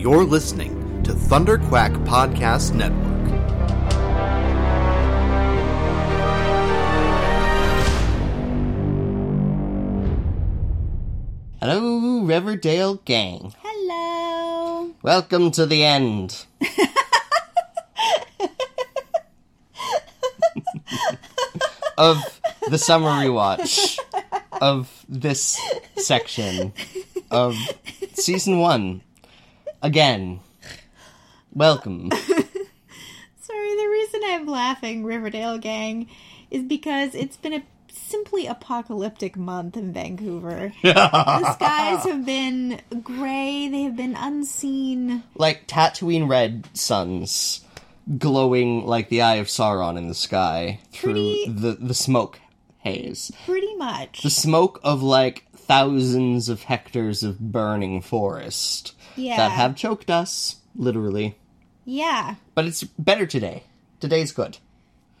You're listening to Thunder Quack Podcast Network. Hello, Riverdale gang. Hello. Welcome to the end. of the summary watch of this section of season one. Again, welcome. Sorry, the reason I'm laughing, Riverdale gang, is because it's been a simply apocalyptic month in Vancouver. the skies have been gray, they have been unseen. Like Tatooine red suns glowing like the eye of Sauron in the sky through the, the smoke haze. Pretty much. The smoke of like thousands of hectares of burning forest Yeah. that have choked us, literally. Yeah. But it's better today. Today's good.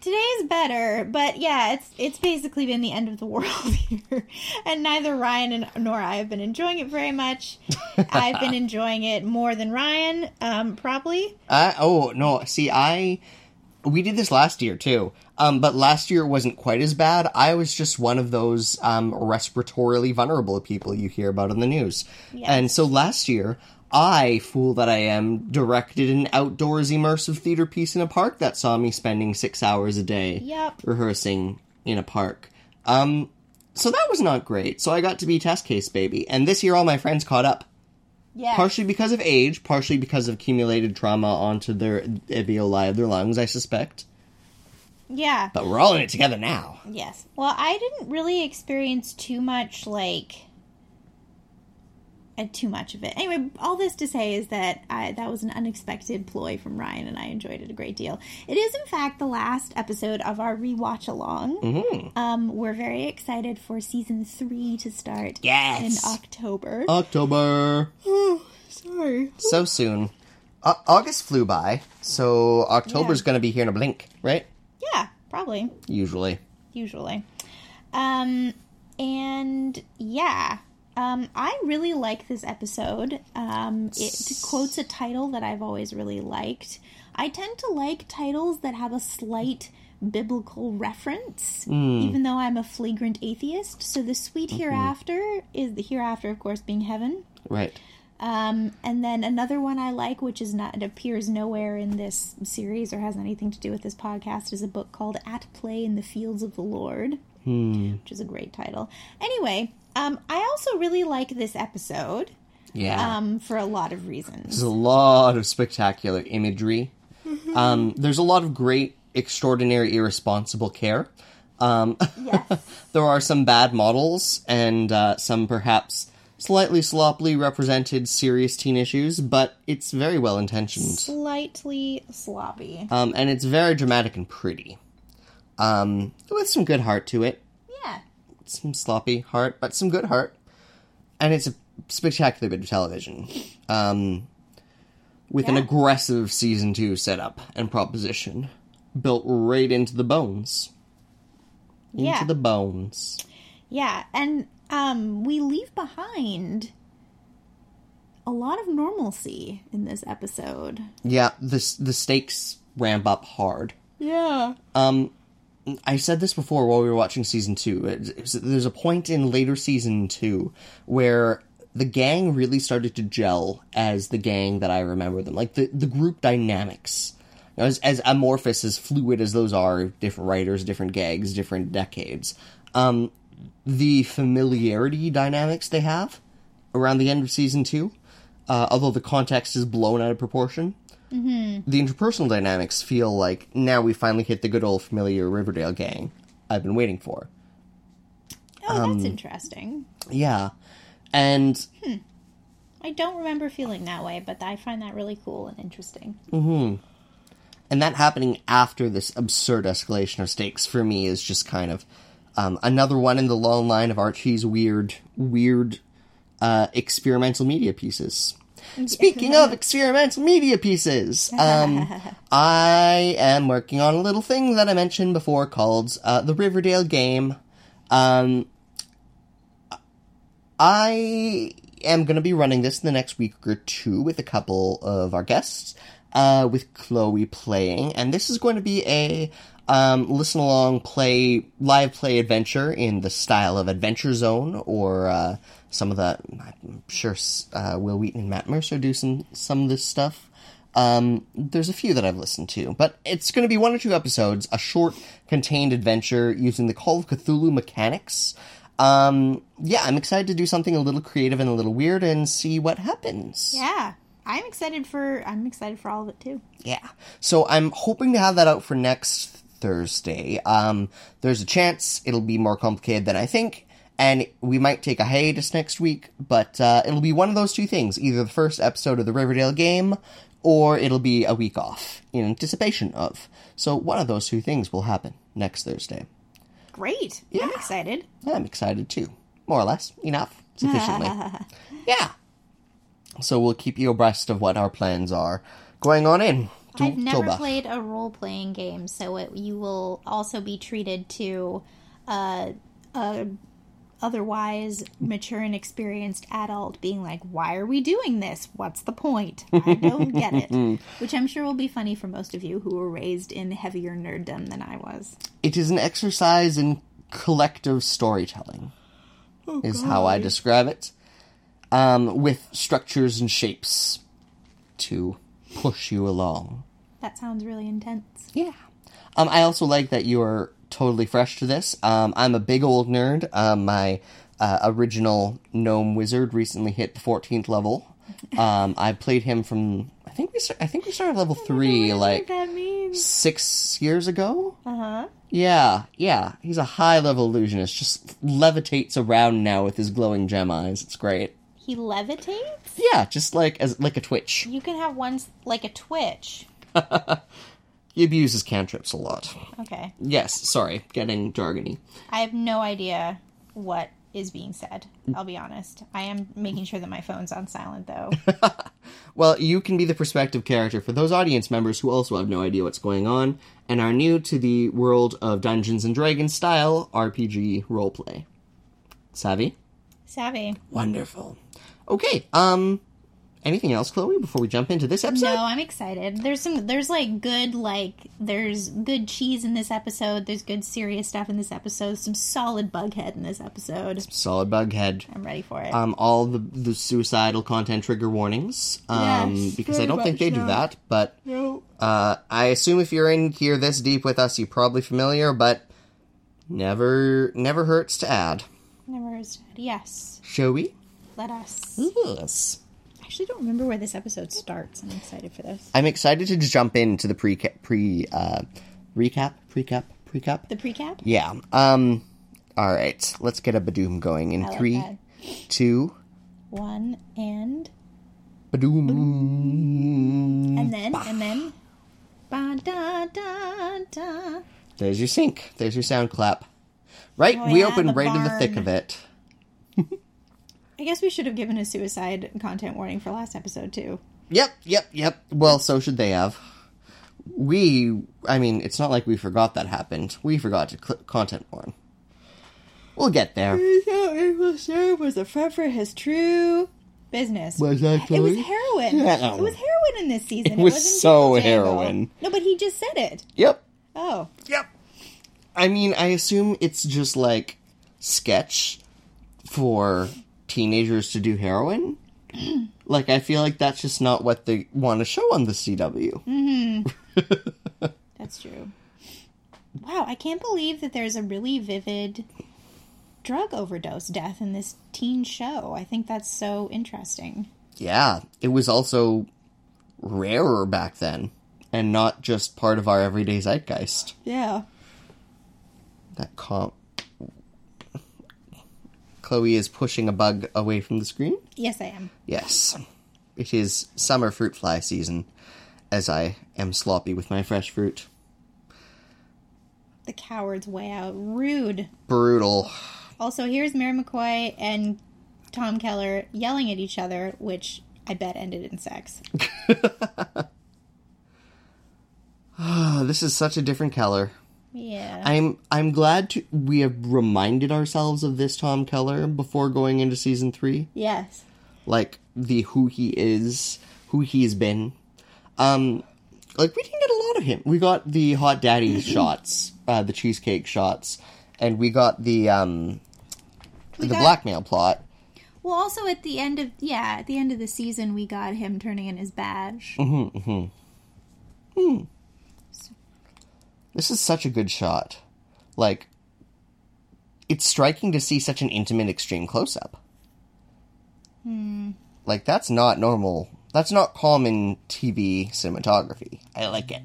Today's better, but yeah, it's it's basically been the end of the world here, and neither Ryan and, nor I have been enjoying it very much. I've been enjoying it more than Ryan, um, probably. I oh no, see I we did this last year too. Um, but last year wasn't quite as bad. I was just one of those um, respiratorily vulnerable people you hear about in the news. And so last year, I, fool that I am, directed an outdoors immersive theater piece in a park that saw me spending six hours a day Yep. rehearsing in a park. Um, so that was not great. So I got to be test case baby. And this year, all my friends caught up Yeah. partially because of age, partially because of accumulated trauma onto their alveoli of their lungs, I suspect. yeah. But we're all in it together now. Yes. Well, I didn't really experience too much like too much of it. Anyway, all this to say is that I, that was an unexpected ploy from Ryan, and I enjoyed it a great deal. It is, in fact, the last episode of our rewatch along. Mm-hmm. Um, we're very excited for season three to start Yes. in October. October. Oh, Sorry. So soon. Uh, August flew by, so October's Yeah. gonna be here in a blink, right? Yeah, probably. Usually. usually. Um, and yeah, um, I really like this episode. Um, it quotes a title that I've always really liked. I tend to like titles that have a slight biblical reference, even though I'm a flagrant atheist. So the sweet hereafter is the hereafter, of course, being heaven. Right. Um, and then another one I like, which is not it appears nowhere in this series or has anything to do with this podcast, is a book called "At Play in the Fields of the Lord," which is a great title. Anyway, um, I also really like this episode Yeah. um, for a lot of reasons. There's a lot of spectacular imagery. Um, there's a lot of great, extraordinary, irresponsible care. Um, Yes, there are some bad models and uh, some perhaps slightly sloppily represented serious teen issues, but it's very well intentioned. slightly sloppy. Um, and it's very dramatic and pretty. Um, with some good heart to it. Yeah, Some sloppy heart, but some good heart. And it's a spectacular bit of television. Um, with an aggressive season two setup and proposition. Built right into the bones. Into Yeah. the bones. yeah, and um, we leave behind a lot of normalcy in this episode. Yeah, the the stakes ramp up hard. Yeah. Um, I said this before while we were watching season two. It- it's- there's a point in later season two where the gang really started to gel as the gang that I remember them. Like the the group dynamics, You know, as as amorphous as fluid as those are, different writers, different gags, different decades. Um, the familiarity dynamics they have around the end of season two, uh, although the context is blown out of proportion. The interpersonal dynamics feel like now we finally hit the good old familiar Riverdale gang I've been waiting for. Oh, Um, that's interesting. Yeah. And I don't remember feeling that way, but I find that really cool and interesting. and that happening after this absurd escalation of stakes for me is just kind of um, another one in the long line of Archie's weird, weird uh, experimental media pieces. Speaking of experimental media pieces, um, I am working on a little thing that I mentioned before called uh, the Riverdale Game. Um, I am going to be running this in the next week or two with a couple of our guests, uh, with Chloe playing, and this is going to be a um, listen along play live play adventure in the style of Adventure Zone or uh, some of the. I'm sure uh, Wil Wheaton and Matt Mercer do some some of this stuff. Um, there's a few that I've listened to, but it's going to be one or two episodes, a short, contained adventure using the Call of Cthulhu mechanics. Um, yeah, I'm excited to do something a little creative and a little weird and see what happens. Yeah. I'm excited for I'm excited for all of it too. Yeah. So I'm hoping to have that out for next Thursday. Um, there's a chance it'll be more complicated than I think, and we might take a hiatus next week, but uh, it'll be one of those two things either the first episode of the Riverdale game, or it'll be a week off in anticipation of. So one of those two things will happen next Thursday. Great. Yeah. I'm excited. I'm excited too. More or less. Enough. Sufficiently. yeah. So we'll keep you abreast of what our plans are going on in. To I've never Toba. played a role playing game, so it, you will also be treated to uh, a otherwise mature and experienced adult being like, "Why are we doing this? What's the point? I don't get it." Which I'm sure will be funny for most of you who were raised in heavier nerddom than I was. It is an exercise in collective storytelling, is how I describe it, um, with structures and shapes to push you along. That sounds really intense. Yeah. Um, I also like that you're totally fresh to this. Um, I'm a big old nerd. Um, my uh, original gnome wizard recently hit the 14th level. Um, I played him from I think we start, I think we started level three like six years ago. Uh huh. Yeah, yeah. He's a high level illusionist. Just levitates around now with his glowing gem eyes. It's great. He levitates. Yeah, just like as like a twitch. You can have ones like a twitch. He abuses cantrips a lot. Okay. Yes, sorry, getting jargony. I have no idea what is being said. I'll be honest. I am making sure that my phone's on silent though. Well, you can be the perspective character for those audience members who also have no idea what's going on and are new to the world of Dungeons and Dragons style RPG roleplay. Savvy? Savvy. Wonderful. Okay, um anything else, Chloe, before we jump into this episode? No, I'm excited. There's some there's like good like there's good cheese in this episode. There's good serious stuff in this episode. Some solid bughead in this episode. Solid bughead. I'm ready for it. Um, all the the suicidal content trigger warnings. Um, Yes, because I don't think much they do that, but no. uh, I assume if you're in here this deep with us, you're probably familiar, but never never hurts to add. Never is Yes. Shall we? Let us. Yes. I actually don't remember where this episode starts. I'm excited for this. I'm excited to jump into the pre pre uh, recap, precap, precap. The precap? Yeah. Um. All right. Let's get a Badoom going in like three, that. two, One and Badoom. and then and then ba da da da. There's your sync. There's your sound clap. Right, Oh, we yeah, opened the right in the thick of it. I guess we should have given a suicide content warning for last episode too. Yep, yep, yep. Well, so should they have. We, I mean, it's not like we forgot that happened. We forgot to cl- content warn. We'll get there. it was there was a front for his true business. Was that It was heroin. Yeah. It was heroin in this season. It was wasn't so heroin. No, but he just said it. Yep, Oh, yep. I mean, I assume it's just like sketch for teenagers to do heroin. like, I feel like that's just not what they want to show on the CW. Mm-hmm. that's true. Wow, I can't believe that there's a really vivid drug overdose death in this teen show. I think that's so interesting. Yeah, it was also rarer back then and not just part of our everyday zeitgeist. Yeah. That comp. Chloe is pushing a bug away from the screen. Yes, I am. Yes, it is summer fruit fly season, as I am sloppy with my fresh fruit. The coward's way out. Rude. Brutal. Also, here's Mayor McCoy and Tom Keller yelling at each other, which I bet ended in sex. Ah, this is such a different Keller. Yeah. I'm I'm glad to, we have reminded ourselves of this Tom Keller before going into season three. yes. like the who he is, who he's been. Um, like we didn't get a lot of him. We got the hot daddy shots, uh, the cheesecake shots, and we got the um, the got- blackmail plot. Well, also at the end of yeah, at the end of the season, we got him turning in his badge. This is such a good shot. Like, it's striking to see such an intimate, extreme close up. Like, that's not normal. That's not common TV cinematography. I like it.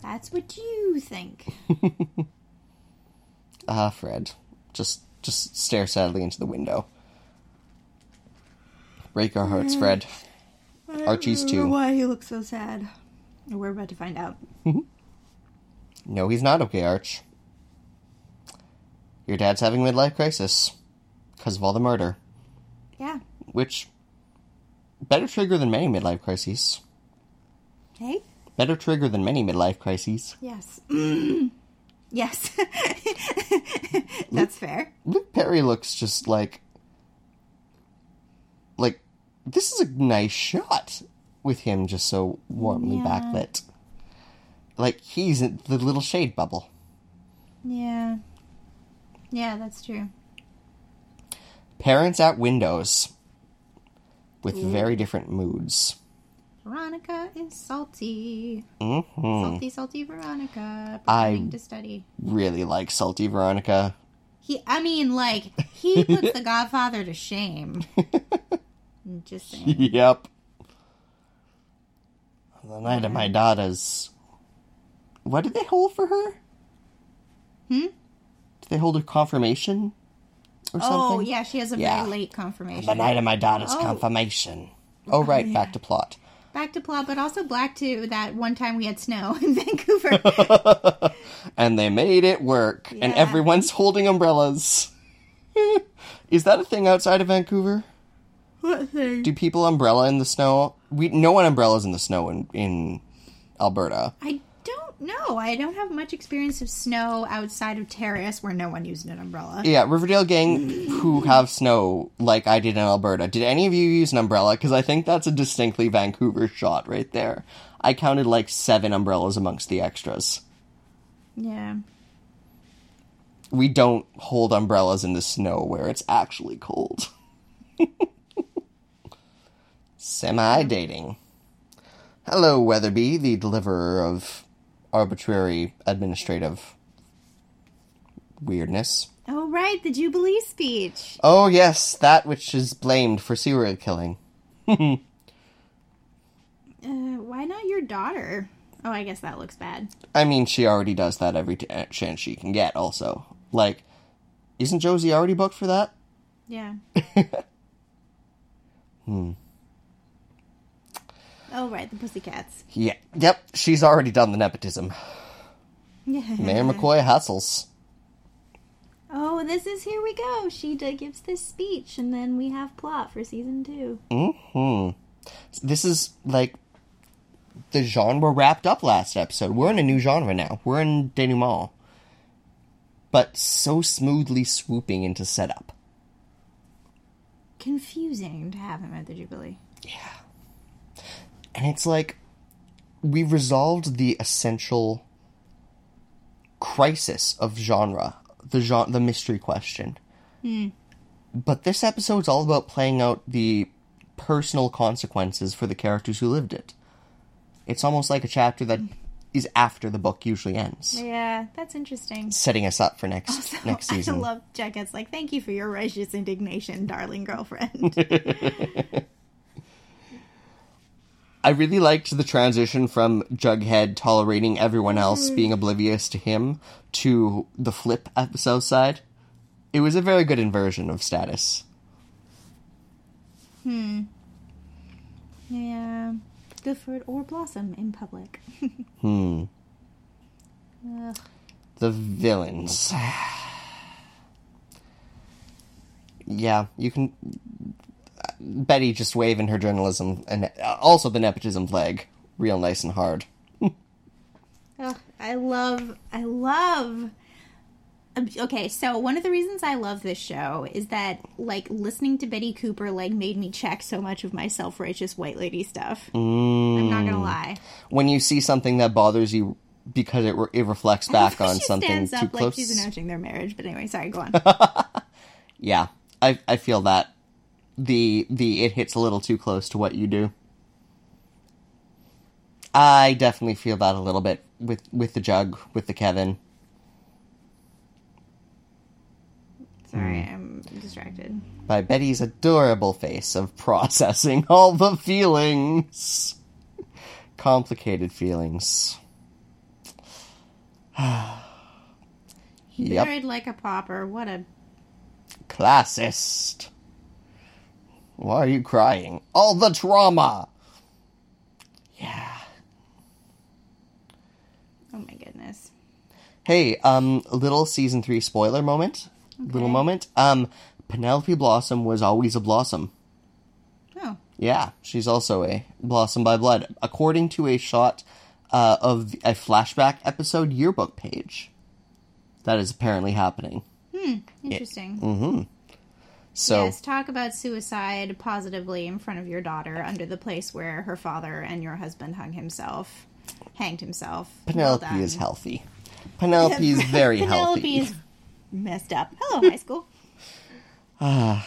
That's what you think. Ah, Fred. Just, just stare sadly into the window. Break our hearts, Fred. Archie's too. Why he looks so sad? We're about to find out. Mm-hmm. No, he's not okay, Arch. Your dad's having midlife crisis. Because of all the murder. Yeah. Which, better trigger than many midlife crises. Hey. Better trigger than many midlife crises. Yes. yes. That's fair. Luke Perry looks just like. Like, this is a nice shot with him just so warmly Yeah. backlit. Like, he's the little shade bubble. Yeah. Yeah, that's true. Parents at windows. With very different moods. Veronica is salty. hmm Salty, salty Veronica. I- to study. Really like Salty Veronica. He, I mean, like, he puts the Godfather to shame. Just saying. Yep. The night of my daughter's. What did they hold for her? Hmm? Did they hold a confirmation? Or something? Oh, yeah, she has a Yeah. very late confirmation. The night of my daughter's Oh. confirmation. Oh, right, back to plot. Back to plot, but also black to that one time we had snow in Vancouver. And they made it work, and everyone's holding umbrellas. Is that a thing outside of Vancouver? What thing? Do people umbrella in the snow? We no one umbrellas in the snow in in Alberta. I don't know. I don't have much experience of snow outside of Terrace where no one used an umbrella. Yeah, Riverdale gang who have snow like I did in Alberta. Did any of you use an umbrella? Because I think that's a distinctly Vancouver shot right there. I counted like seven umbrellas amongst the extras. Yeah. We don't hold umbrellas in the snow where it's actually cold. Semi dating. Hello, Weatherby, the deliverer of arbitrary administrative weirdness. Oh, right, the Jubilee speech. Oh, yes, that which is blamed for serial killing. Uh, why not your daughter? Oh, I guess that looks bad. I mean, she already does that every t- chance she can get, also. Like, isn't Josie already booked for that? Yeah. hmm. Oh, right, the Pussycats. Yeah. Yep, she's already done the nepotism. Yeah. Mayor McCoy hustles. Oh, this is here we go. She gives this speech, and then we have plot for season two. Hmm. This is like the genre wrapped up last episode. We're in a new genre now. We're in denouement. But so smoothly swooping into setup. Confusing to have him at the Jubilee. And it's like we resolved the essential crisis of genre, the genre, the mystery question. Hmm. But this episode's all about playing out the personal consequences for the characters who lived it. It's almost like a chapter that is after the book usually ends, Yeah, that's interesting. setting us up for next next season. I love Jughead's like, thank you for your righteous indignation, darling girlfriend. I really liked the transition from Jughead tolerating everyone else being oblivious to him to the flip episode side. It was a very good inversion of status. Hmm. Yeah. Fruit or blossom in public. Hmm. Ugh. The villains. yeah, you can. Betty just waving her journalism and also the nepotism flag real nice and hard. Ugh, I love, I love Um, Okay, so one of the reasons I love this show is that like listening to Betty Cooper like made me check so much of my self righteous white lady stuff. I'm not Mm. gonna lie. When you see something that bothers you because it re- it reflects back on she something stands too up like close. she's announcing their marriage. But anyway, sorry, go on. yeah, I I feel that the the it hits a little too close to what you do. I definitely feel that a little bit with with the jug with the Kevin. sorry, Hmm. I'm distracted. by Betty's adorable face of processing all the feelings. Complicated feelings. yep, Buried like a pauper. What a classist. Why are you crying? All the trauma! Yeah. oh my goodness. Hey, um, little season three spoiler moment. Little moment. Um, Penelope Blossom was always a blossom. Oh, Yeah, she's also a Blossom by Blood, according to a shot uh, of a flashback episode yearbook page. That is apparently happening. Hmm. Interesting. Mm-hmm. So, yes, talk about suicide positively in front of your daughter under the place where her father and your husband hung himself, hanged himself. Well Penelope is healthy. Penelope is very Penelope healthy. is messed up. Hello, high school. Ah,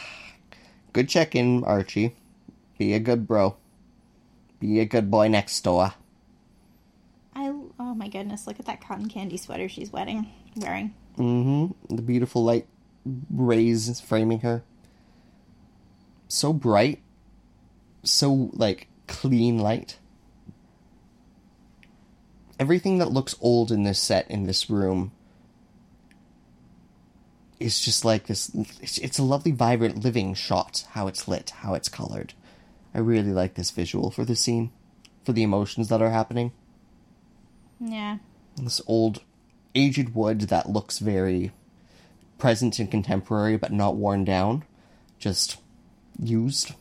Good check in, Archie. Be a good bro. Be a good boy next door. I oh my goodness, look at that cotton candy sweater she's wearing. Wearing. Mm-hmm. The beautiful light rays framing her. So bright. So, like, clean light. Everything that looks old in this set, in this room, is just like this. It's, a lovely, vibrant, living shot. How it's lit, how it's colored. I really like this visual for the scene, for the emotions that are happening Yeah. this old aged wood that looks very present and contemporary but not worn down just used.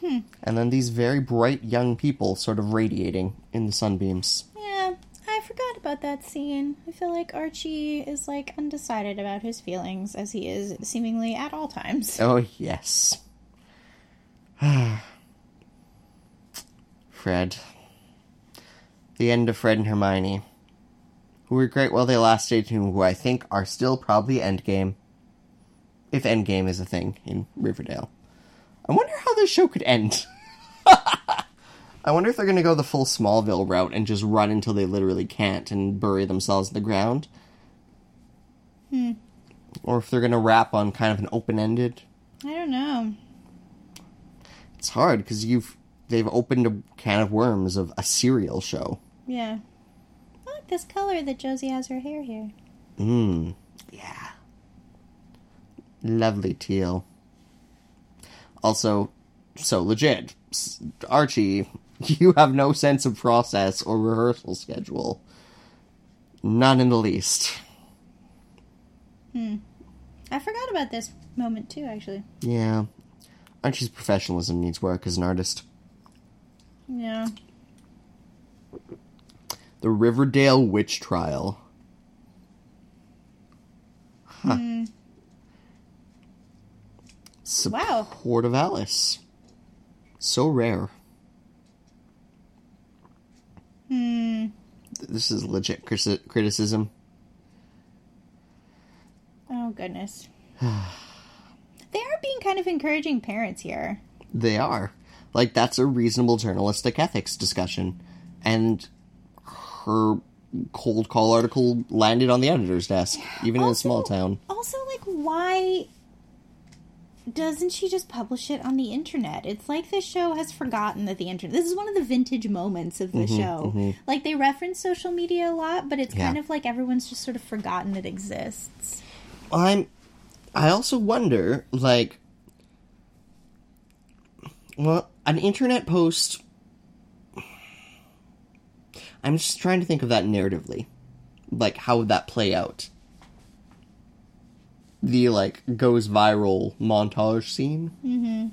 Hmm. And then these very bright young people sort of radiating in the sunbeams. Yeah. I forgot about that scene. I feel like Archie is like undecided about his feelings as he is seemingly at all times. oh yes. Fred. The end of fred and hermione. Who were great while they lasted and who i think are still probably endgame. If endgame is a thing in riverdale I wonder how this show could end. I wonder if they're going to go the full Smallville route and just run until they literally can't and bury themselves in the ground. Hmm. Or if they're going to wrap on kind of an open-ended. I don't know. It's hard because you've they've opened a can of worms of a serial show. Yeah. I like this color that Josie has her hair here. Mmm. Yeah. Lovely teal. Also, so legit. Archie, you have no sense of process or rehearsal schedule. None in the least. Hmm. I forgot about this moment too, actually. Yeah. Archie's professionalism needs work as an artist. Yeah. The Riverdale Witch Trial. Huh. Hmm. Wow. Support of Alice. So rare. Hmm. This is legit criticism. Oh goodness. they are being kind of encouraging parents here. They are. Like, that's a reasonable journalistic ethics discussion. And her cold call article landed on the editor's desk, even in a small town. Also, like, why doesn't she just publish it on the internet? It's like this show has forgotten that the internet. This is one of the vintage moments of the show. Like they reference social media a lot, but it's Mm-hmm, Yeah. kind of like everyone's just sort of forgotten it exists. I'm. I also wonder, like. Well, an internet post. I'm just trying to think of that narratively. Like, how would that play out? The, like, goes viral montage scene?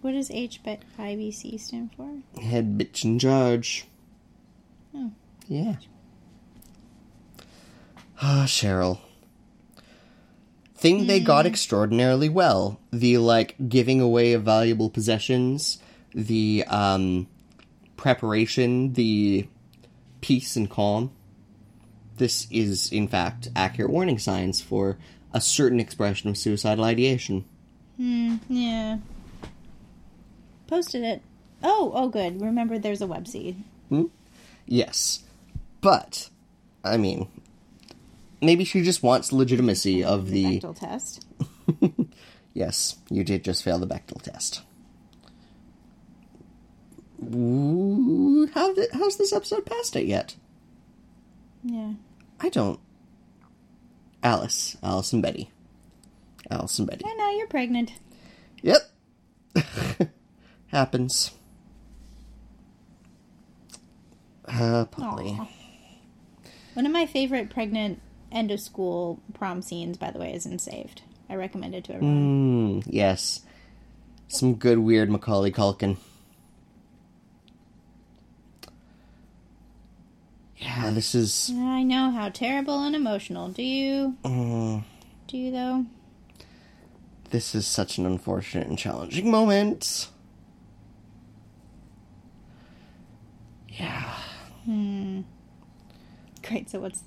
What does HBIBC stand for? Head bitch and judge. Oh. Yeah. Ah, Cheryl. Thing they got extraordinarily well. The, like, giving away of valuable possessions, the, um, preparation, the peace and calm. This is, in fact, accurate warning signs for a certain expression of suicidal ideation. Hmm, yeah. Posted it. Oh, oh, good. Remember, there's a web seed. Hmm? Yes. But, I mean, maybe she just wants legitimacy of the. Bechdel test. Yes, you did just fail the Bechdel test. Ooh, how how's this episode past it yet? Yeah. I don't. Alice, Alice and Betty, Alice and Betty. I know you're pregnant. Yep, happens. Uh, Polly. Aw. One of my favorite pregnant end of school prom scenes, by the way, is in Saved. I recommend it to everyone. Mm, yes, some good weird Macaulay Culkin. Yeah, this is. I know how terrible and emotional. Do you? Mm, Do you though? this is such an unfortunate and challenging moment. Yeah. Hmm. Great. So what's?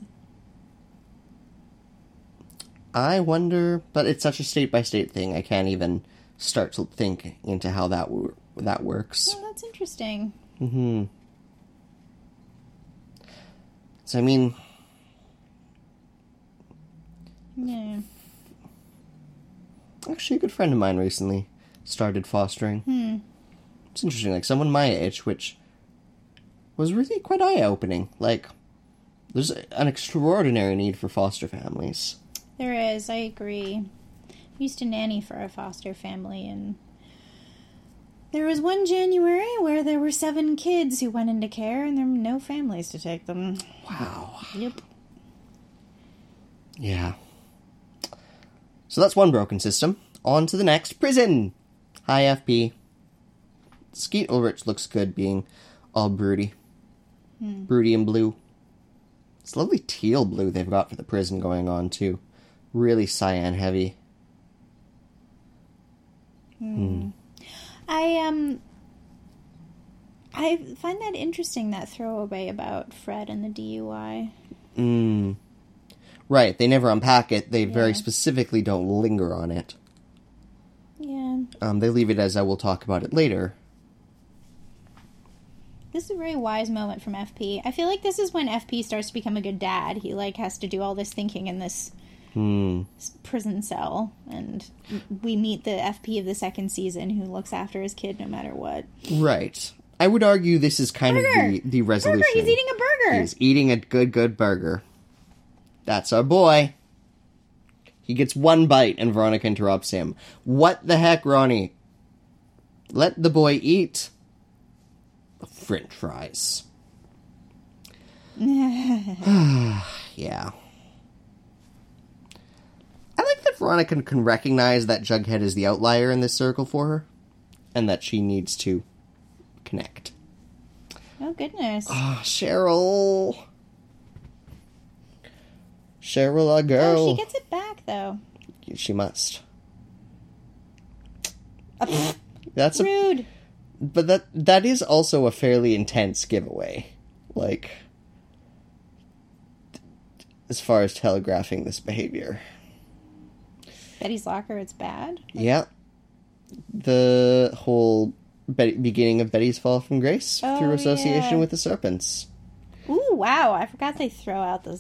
I wonder, but it's such a state by state thing. I can't even start to think into how that that works. Oh, that's interesting. Hmm. So I mean, Yeah. actually, a good friend of mine recently started fostering. Hmm. It's interesting, like someone my age, which was really quite eye opening. Like, there's an extraordinary need for foster families. There is. I agree. I used to nanny for a foster family, and there was one January where there were seven kids who went into care, and there were no families to take them. Wow. Yep. Yeah. So that's one broken system. On to the next prison. Hi, FP. Skeet Ulrich looks good being all broody. Hmm. Broody and blue. It's lovely teal blue they've got for the prison going on, too. Really cyan heavy. Hmm. Hmm. I um. I find that interesting that throwaway about Fred and the DUI. Mm. Right, they never unpack it. They very specifically don't linger on it. Yeah, Um, they leave it as I will talk about it later. this is a very wise moment from FP. I feel like this is when FP starts to become a good dad. He like has to do all this thinking in this Hmm. s- prison cell, and we meet the FP of the second season who looks after his kid no matter what. Right. I would argue this is kind of the, the resolution. Burger, he's eating a burger. He's eating a good, good burger. That's our boy. He gets one bite and Veronica interrupts him. What the heck, Ronnie? Let the boy eat. French fries. yeah. I like that Veronica can recognize that Jughead is the outlier in this circle for her, and that she needs to connect. Oh goodness! Ah, Cheryl. Cheryl, a girl. Oh, she gets it back though. She must. That's a, Rude. but that that is also a fairly intense giveaway. Like, as far as telegraphing this behavior. Betty's locker. It's bad. Yeah. The whole Betty, beginning of Betty's fall from grace Oh, through association yeah. with the serpents. Ooh, wow! I forgot they throw out the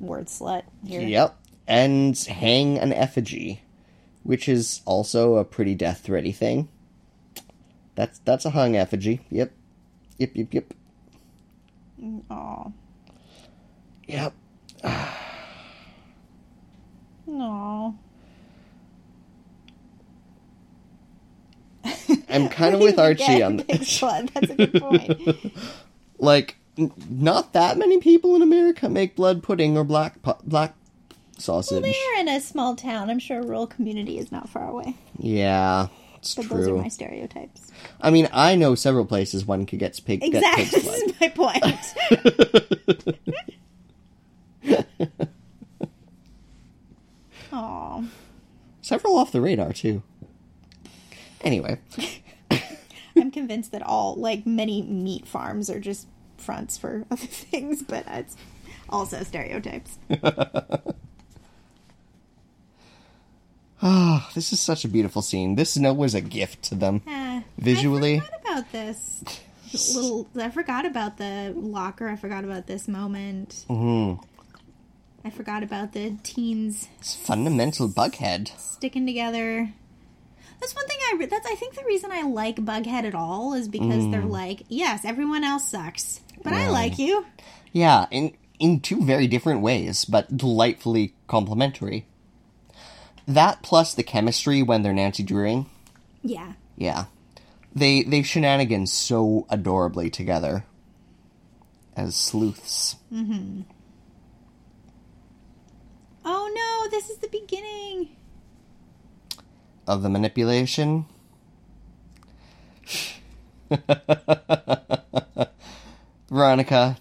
word slut here. Yep. And hang an effigy, which is also a pretty death thready thing. That's that's a hung effigy. Yep. Yep, yep, yep. Mm, aw. Yep. Aw. I'm kind of with Archie on this. slut. That's a good point. Like, n- not that many people in America make blood pudding or black black sausage. They're in a small town. I'm sure a rural community is not far away. yeah, it's But those are my stereotypes. I mean, I know several places one could get pig get Exactly. pig's This is my point. Aw. Several off the radar, too. Anyway, I'm convinced that all, like, many meat farms are just fronts for other things, but it's also stereotypes. oh, this is such a beautiful scene. This snow was a gift to them. Ah, Visually. I forgot about this. Little, I forgot about the locker. I forgot about this moment. Mm-hmm. I forgot about the teens It's fundamental bughead. sticking together. That's one thing I. Re- that's I think the reason I like Bughead at all is because they're like, yes, everyone else sucks, but I Mm. like you. Yeah, in in two very different ways, but delightfully complementary. That plus the chemistry when they're Nancy Drewing, Yeah. yeah, they they shenanigans so adorably together as sleuths. Mm-hmm. Oh no, this is the beginning. Of the manipulation. Veronica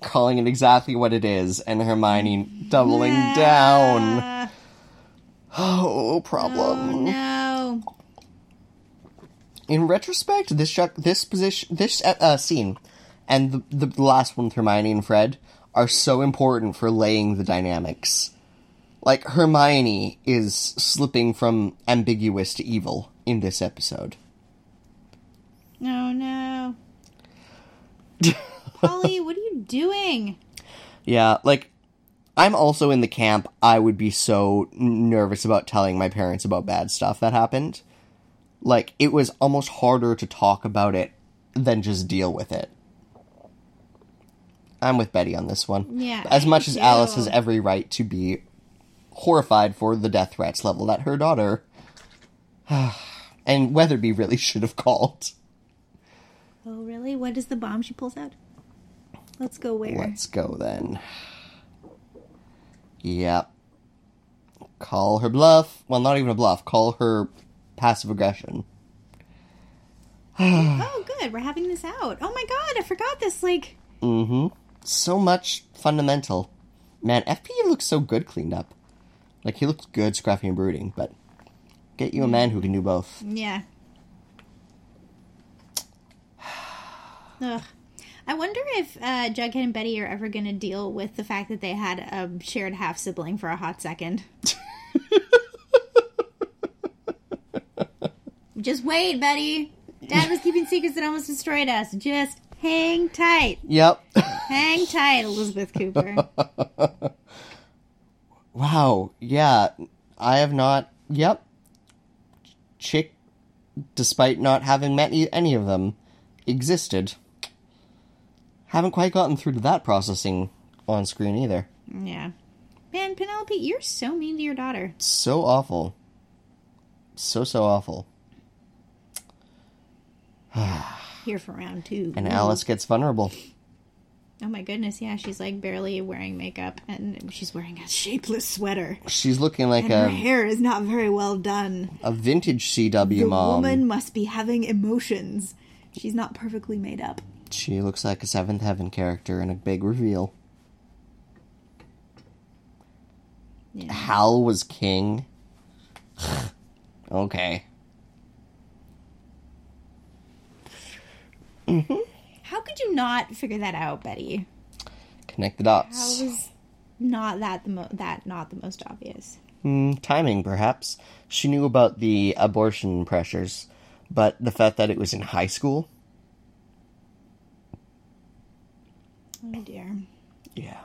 calling it exactly what it is, and Hermione doubling down. Ah, Oh, oh problem. no. In retrospect, this shuck, this position, this uh, uh, scene, and the, the last one with Hermione and Fred are so important for laying the dynamics. Like Hermione is slipping from ambiguous to evil in this episode. Oh no. Polly, what are you doing? Yeah, like I'm also in the camp. I would be so nervous about telling my parents about bad stuff that happened. Like it was almost harder to talk about it than just deal with it. I'm with Betty on this one. Yeah, As much as Alice has every right to be horrified for the death threats leveled at her daughter. and Weatherby really should have called. Oh really? What is the bomb she pulls out? Let's go where? Let's go then. Yep. Call her bluff. Well, not even a bluff. Call her passive aggression. Oh good, we're having this out. Oh my god, I forgot this like Mm-hmm. So much fundamental. Man, FP looks so good cleaned up. Like, he looks good, scruffy and brooding, but get you a man who can do both. Yeah. Ugh. I wonder if uh, Jughead and Betty are ever going to deal with the fact that they had a shared half sibling for a hot second. Just wait, Betty. Dad was keeping secrets that almost destroyed us. Just hang tight. Yep. Hang tight, Elizabeth Cooper. wow. Yeah. I have not. Yep. Chic, despite not having met e- any of them, existed. Haven't quite gotten through to that processing on screen either. yeah. Man, Penelope, you're so mean to your daughter. So awful. So, so awful. Here for round two. And Alice gets vulnerable. Oh my goodness, yeah, she's like barely wearing makeup and she's wearing a shapeless sweater. She's looking like And her a, hair is not very well done. a vintage CW mom. The mom. woman must be having emotions. She's not perfectly made up. She looks like a Seventh Heaven character in a big reveal. Yeah. Hal was king. okay. Mm-hmm. How could you not figure that out, Betty? Connect the dots. How is not that the mo- that not the most obvious? Hmm, timing, perhaps. She knew about the abortion pressures, but the fact that it was in high school. Oh dear. Yeah.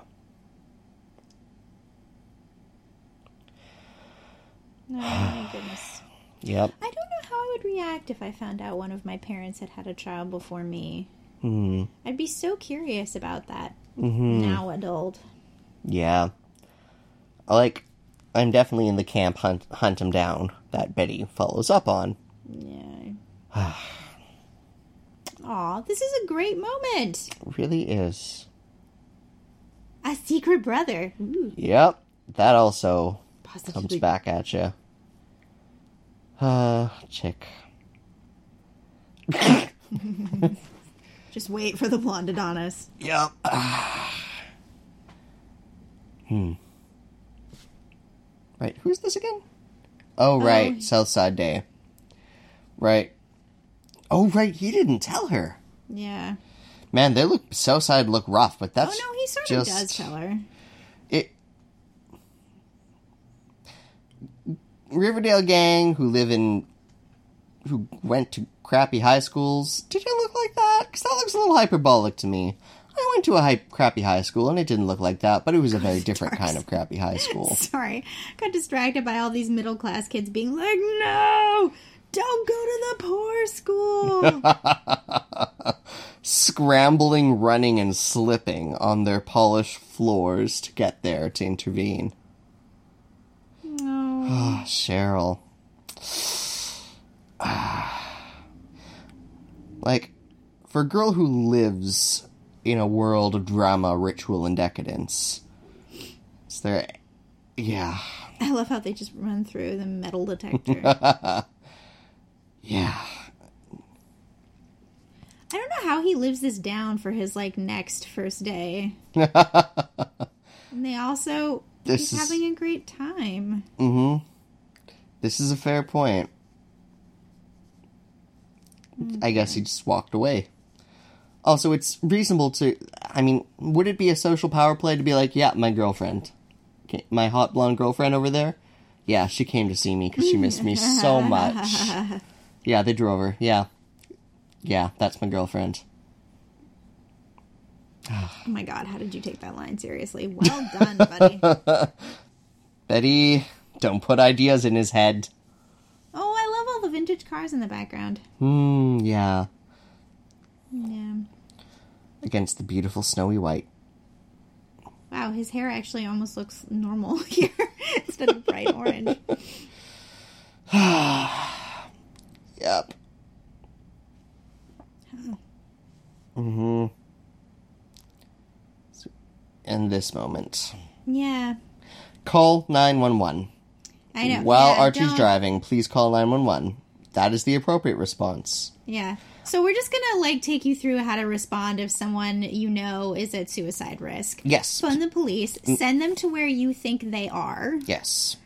Oh my goodness. Yep. I don't know how I would react if I found out one of my parents had had a child before me. Hmm. I'd be so curious about that. Mm-hmm. Now adult. Yeah. Like, I'm definitely in the camp hunt hunt him down that Betty follows up on. Yeah. Aw, this is a great moment. Really is. A secret brother. Ooh, Yep. That also comes back at you. Uh, Chic. Just wait for the blonde Adonis. Yep. hmm. Right. Who's this again? Oh, right. Southside Day. Right. Oh, right. He didn't tell her. Yeah. Man, they look Southside look rough, but that's Oh no, he sort just of does tell her. it. Riverdale gang who live in, who went to crappy high schools. Did it look like that? Because that looks a little hyperbolic to me. I went to a hy- crappy high school and it didn't look like that, but it was a very different kind of crappy high school. Sorry, got distracted by all these middle class kids being like, "No, don't go to the poor school." Scrambling, running, and slipping on their polished floors to get there to intervene. no. Ah, Cheryl. like, for a girl who lives in a world of drama, ritual, and decadence, is there. Yeah. I love how they just run through the metal detector. Yeah. I don't know how he lives this down for his like next first day. and they also This he's is- having a great time. Mm-hmm. This is a fair point. I guess he just walked away. Also, it's reasonable to. I mean, would it be a social power play to be like, yeah, my girlfriend, my hot blonde girlfriend over there? Yeah, she came to see me because she missed me so much. Yeah, they drove her. Yeah. Yeah, that's my girlfriend. Oh my god, how did you take that line seriously? Well done, buddy. Betty, don't put ideas in his head. Oh, I love all the vintage cars in the background. Hmm, yeah. Yeah. Against the beautiful snowy white. Wow, his hair actually almost looks normal here instead of bright orange. Yep. Mm-hmm. So, in this moment. Yeah. Call 911. I know. While yeah, Archie's don't- driving, please call 911. That is the appropriate response. Yeah. So we're just gonna like take you through how to respond if someone you know is at suicide risk. Yes. Phone the police, Mm. send them to where you think they are, Yes.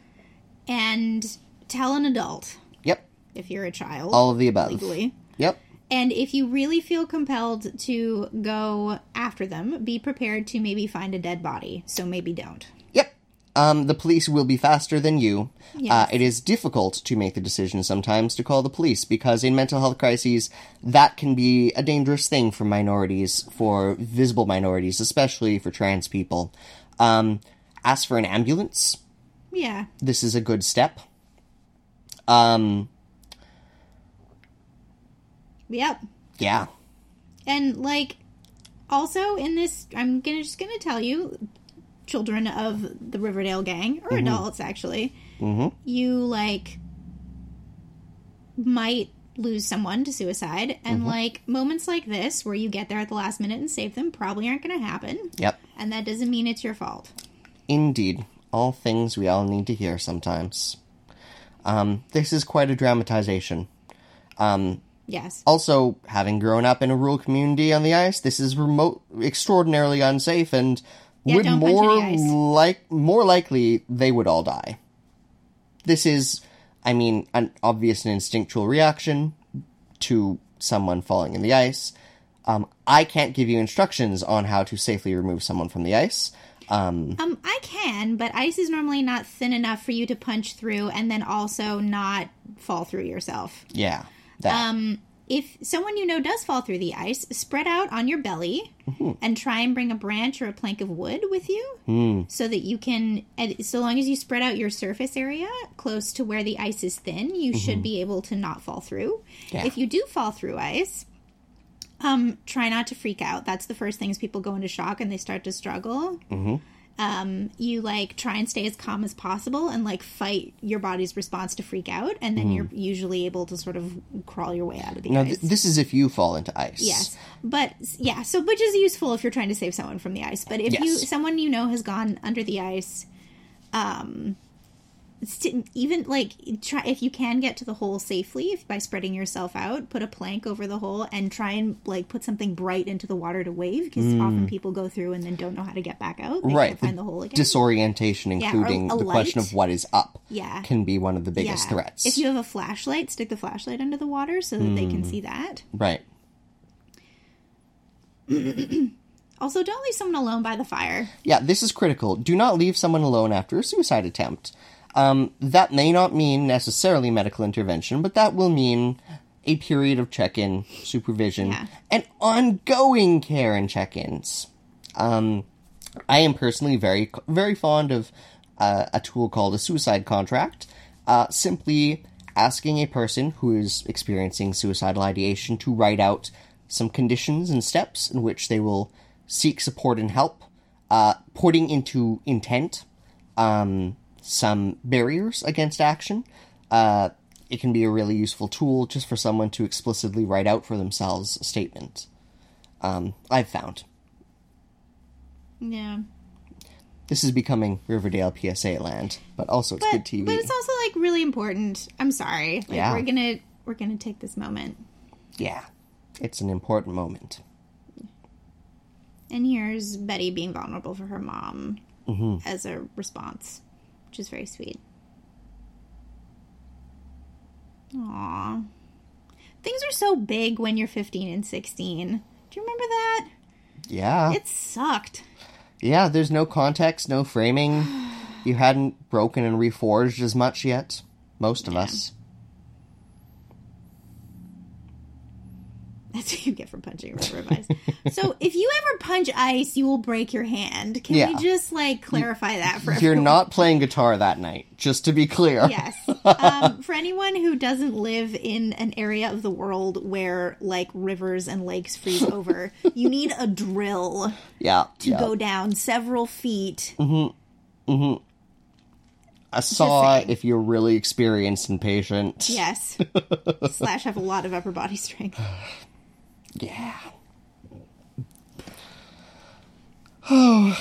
and tell an adult Yep. if you're a child. All of the above. legally. Yep. And if you really feel compelled to go after them, be prepared to maybe find a dead body. So maybe don't. Um, the police will be faster than you. Yes. Uh, it is difficult to make the decision sometimes to call the police because in mental health crises, that can be a dangerous thing for minorities, for visible minorities, especially for trans people. Um, ask for an ambulance. Yeah. This is a good step. Um, Yep. yeah. And like also in this I'm gonna just gonna tell you children of the Riverdale gang or adults actually you like might lose someone to suicide and like moments like this where you get there at the last minute and save them probably aren't gonna happen Yep. and that doesn't mean it's your fault Indeed. All things we all need to hear sometimes. Um, this is quite a dramatization. Um, yes also, having grown up in a rural community on the ice, this is remote, extraordinarily unsafe, and Yeah, would more like more likely they would all die. This is, I mean, an obvious and instinctual reaction to someone falling in the ice. Um, I can't give you instructions on how to safely remove someone from the ice. Um, um i can but ice is normally not thin enough for you to punch through and then also not fall through yourself yeah, that. Um, if someone you know does fall through the ice, spread out on your belly Mm-hmm. and try and bring a branch or a plank of wood with you Hmm. so that you can, so long as you spread out your surface area close to where the ice is thin, you should be able to not fall through. Mm-hmm. Yeah. If you do fall through ice, um, try not to freak out. That's the first things people go into shock and they start to struggle. Mm-hmm. Um, you like try and stay as calm as possible and like fight your body's response to freak out, and then you're usually able to sort of crawl your way out of the now, ice. th- this is if you fall into ice. Yes, but yeah, so which is useful if you're trying to save someone from the ice. But if you someone you know has gone under the ice, um, even like try if you can get to the hole safely if, by spreading yourself out put a plank over the hole and try and like put something bright into the water to wave because often people go through and then don't know how to get back out they Mm. right. can't find the, hole again Disorientation, or including a the question of what is up, Yeah. can be one of the biggest Yeah. threats. if you have a flashlight stick the flashlight under the water so that they Hmm. can see that right. also don't leave someone alone by the fire Yeah, this is critical. Do not leave someone alone after a suicide attempt. Um, that may not mean necessarily medical intervention, but that will mean a period of check in, supervision, Yeah. and ongoing care and check ins. Um, I am personally very, very fond of uh, a tool called a suicide contract. Uh, simply asking a person who is experiencing suicidal ideation to write out some conditions and steps in which they will seek support and help, uh, putting into intent um, some barriers against action. Uh, it can be a really useful tool just for someone to explicitly write out for themselves a statement. Um, I've found. yeah This is becoming Riverdale PSA land, but also it's but, good TV. but it's also like really important i'm sorry like Yeah. we're gonna we're gonna take this moment yeah, it's an important moment. And here's Betty being vulnerable for her mom Mm-hmm. as a response, which is very sweet. Aww. Things are so big when you're 15 and 16. Do you remember that? Yeah, It sucked. yeah. There's no context, no framing. You hadn't broken and reforged as much yet. Most of us. That's what you get for punching of ice. so if you ever punch ice, you will break your hand. Can Yeah. we just like clarify that for You're everyone? not playing guitar that night, just to be clear. Yes. Um, for anyone who doesn't live in an area of the world where like rivers and lakes freeze over, you need a drill Yeah. to yeah. go down several feet. a saw if you're really experienced and patient. Yes. Slash have a lot of upper body strength. Yeah. Oh,